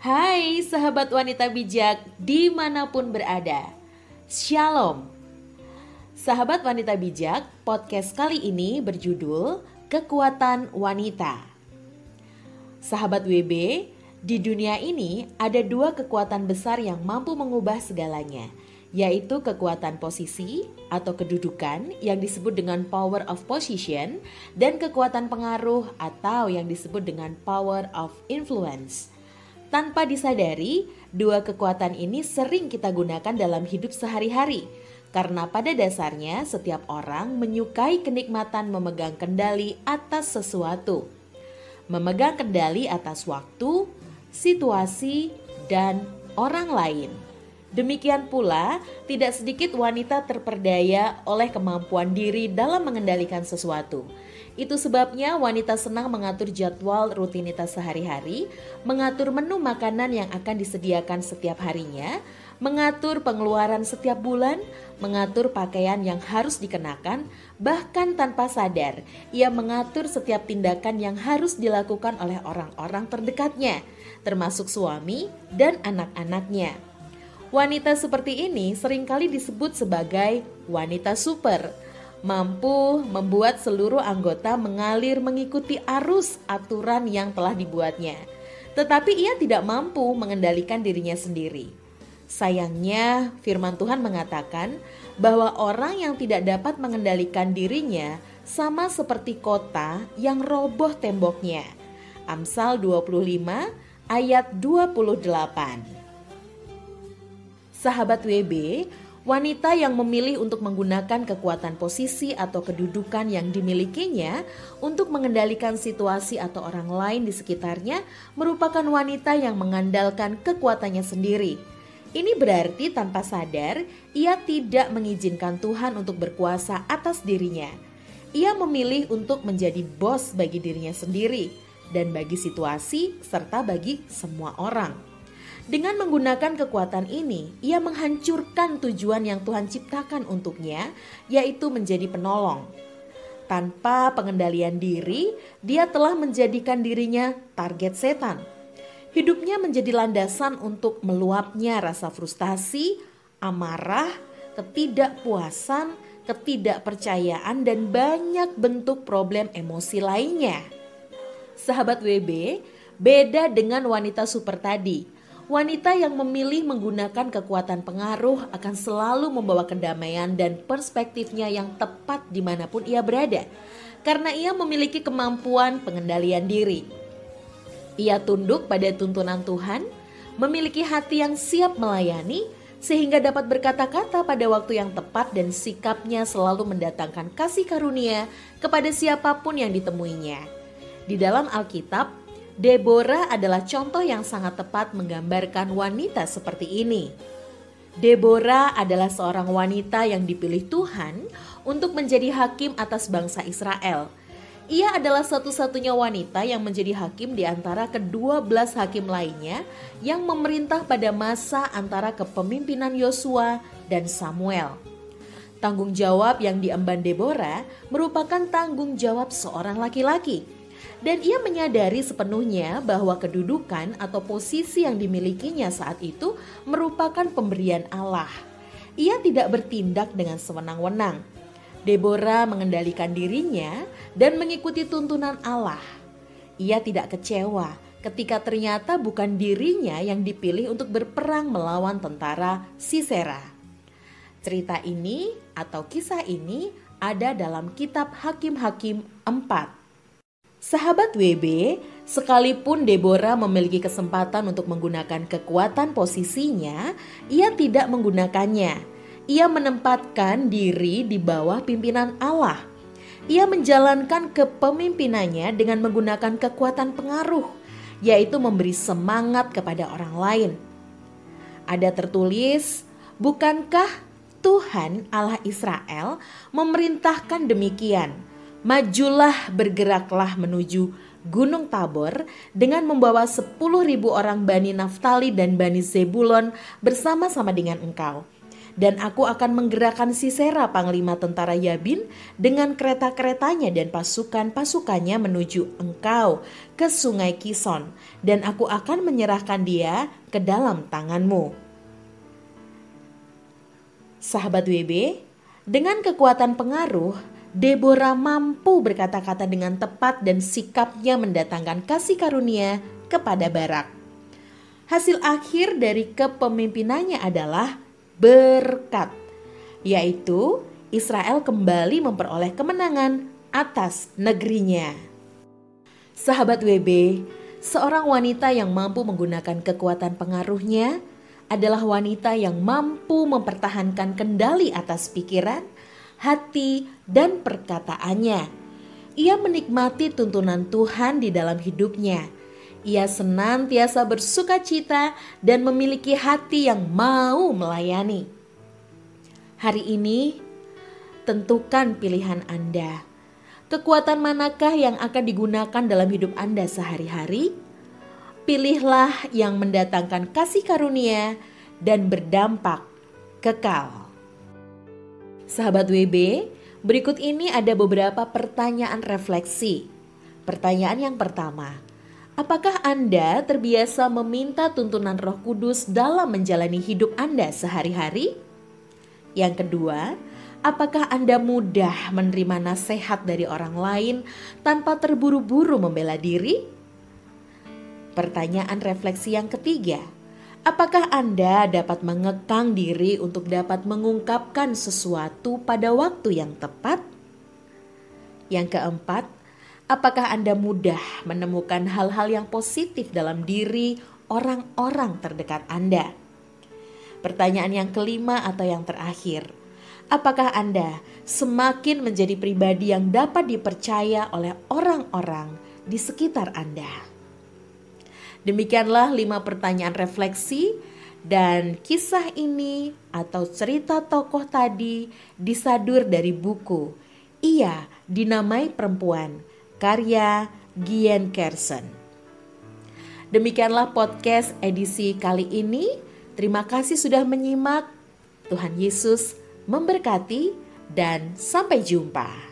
Hai sahabat wanita bijak di mana pun berada. Shalom. Sahabat wanita bijak, podcast kali ini berjudul Kekuatan Wanita. Sahabat WB, di dunia ini ada dua kekuatan besar yang mampu mengubah segalanya yaitu kekuatan posisi atau kedudukan yang disebut dengan power of position dan kekuatan pengaruh atau yang disebut dengan power of influence. Tanpa disadari, dua kekuatan ini sering kita gunakan dalam hidup sehari-hari. Karena pada dasarnya setiap orang menyukai kenikmatan memegang kendali atas sesuatu. Memegang kendali atas waktu, situasi, dan orang lain. Demikian pula, tidak sedikit wanita terperdaya oleh kemampuan diri dalam mengendalikan sesuatu. Itu sebabnya wanita senang mengatur jadwal rutinitas sehari-hari, mengatur menu makanan yang akan disediakan setiap harinya, mengatur pengeluaran setiap bulan, mengatur pakaian yang harus dikenakan, bahkan tanpa sadar, ia mengatur setiap tindakan yang harus dilakukan oleh orang-orang terdekatnya, termasuk suami dan anak-anaknya. Wanita seperti ini sering kali disebut sebagai wanita super, mampu membuat seluruh anggota mengalir mengikuti arus aturan yang telah dibuatnya. Tetapi ia tidak mampu mengendalikan dirinya sendiri. Sayangnya, firman Tuhan mengatakan bahwa orang yang tidak dapat mengendalikan dirinya sama seperti kota yang roboh temboknya. Amsal 25 ayat 28 sahabat WB, wanita yang memilih untuk menggunakan kekuatan posisi atau kedudukan yang dimilikinya untuk mengendalikan situasi atau orang lain di sekitarnya merupakan wanita yang mengandalkan kekuatannya sendiri. Ini berarti tanpa sadar ia tidak mengizinkan Tuhan untuk berkuasa atas dirinya. Ia memilih untuk menjadi bos bagi dirinya sendiri dan bagi situasi serta bagi semua orang. Dengan menggunakan kekuatan ini, ia menghancurkan tujuan yang Tuhan ciptakan untuknya, yaitu menjadi penolong. Tanpa pengendalian diri, dia telah menjadikan dirinya target setan. Hidupnya menjadi landasan untuk meluapnya rasa frustasi, amarah, ketidakpuasan, ketidakpercayaan, dan banyak bentuk problem emosi lainnya. Sahabat WB, beda dengan wanita super tadi Wanita yang memilih menggunakan kekuatan pengaruh akan selalu membawa kedamaian dan perspektifnya yang tepat di mana pun ia berada, karena ia memiliki kemampuan pengendalian diri. Ia tunduk pada tuntunan Tuhan, memiliki hati yang siap melayani, sehingga dapat berkata-kata pada waktu yang tepat dan sikapnya selalu mendatangkan kasih karunia kepada siapa pun yang ditemuinya. Di dalam Alkitab, Deborah adalah contoh yang sangat tepat menggambarkan wanita seperti ini. Deborah adalah seorang wanita yang dipilih Tuhan untuk menjadi hakim atas bangsa Israel. Ia adalah satu-satunya wanita yang menjadi hakim di antara kedua belas hakim lainnya yang memerintah pada masa antara kepemimpinan Yosua dan Samuel. Tanggung jawab yang diemban Deborah merupakan tanggung jawab seorang laki-laki dan ia menyadari sepenuhnya bahwa kedudukan atau posisi yang dimilikinya saat itu merupakan pemberian Allah. Ia tidak bertindak dengan sewenang-wenang. Deborah mengendalikan dirinya dan mengikuti tuntunan Allah. Ia tidak kecewa ketika ternyata bukan dirinya yang dipilih untuk berperang melawan tentara Sisera. Cerita ini atau kisah ini ada dalam kitab Hakim-Hakim 4 Sahabat WB, sekalipun Deborah memiliki kesempatan untuk menggunakan kekuatan posisinya, ia tidak menggunakannya. Ia menempatkan diri di bawah pimpinan Allah. Ia menjalankan kepemimpinannya dengan menggunakan kekuatan pengaruh, yaitu memberi semangat kepada orang lain. Ada tertulis, "Bukankah Tuhan Allah Israel memerintahkan demikian?" Majulah bergeraklah menuju Gunung Tabor dengan membawa sepuluh ribu orang Bani Naftali dan Bani Zebulon bersama-sama dengan engkau. dan aku akan menggerakkan Sisera panglima tentara Yabin dengan kereta-keretanya dan pasukan-pasukannya menuju engkau ke sungai Kison dan aku akan menyerahkan dia ke dalam tanganmu. Sahabat WB, dengan kekuatan pengaruh, Deborah mampu berkata-kata dengan tepat dan sikapnya mendatangkan kasih karunia kepada Barak. Hasil akhir dari kepemimpinannya adalah berkat, yaitu Israel kembali memperoleh kemenangan atas negerinya. Sahabat WB, seorang wanita yang mampu menggunakan kekuatan pengaruhnya adalah wanita yang mampu mempertahankan kendali atas pikiran, hati, dan perkataannya. Ia menikmati tuntunan Tuhan di dalam hidupnya ia senantiasa bersuka cita dan memiliki hati yang mau melayani. Hari ini, tentukan pilihan Anda. Kekuatan manakah yang akan digunakan dalam hidup Anda sehari-hari? Pilihlah yang mendatangkan kasih karunia dan berdampak kekal. Sahabat WB, berikut ini ada beberapa pertanyaan refleksi. Pertanyaan yang pertama, Apakah Anda terbiasa meminta tuntunan Roh Kudus dalam menjalani hidup Anda sehari-hari? Yang kedua, apakah Anda mudah menerima nasihat dari orang lain tanpa terburu-buru membela diri? Pertanyaan refleksi yang ketiga, apakah Anda dapat mengekang diri untuk dapat mengungkapkan sesuatu pada waktu yang tepat? Yang keempat, Apakah Anda mudah menemukan hal-hal yang positif dalam diri orang-orang terdekat Anda? Pertanyaan yang kelima atau yang terakhir, apakah Anda semakin menjadi pribadi yang dapat dipercaya oleh orang-orang di sekitar Anda? Demikianlah lima pertanyaan refleksi dan kisah ini atau cerita tokoh tadi disadur dari buku Ia dinamai perempuan karya Gian Kersen. Demikianlah podcast edisi kali ini. Terima kasih sudah menyimak. Tuhan Yesus memberkati dan sampai jumpa.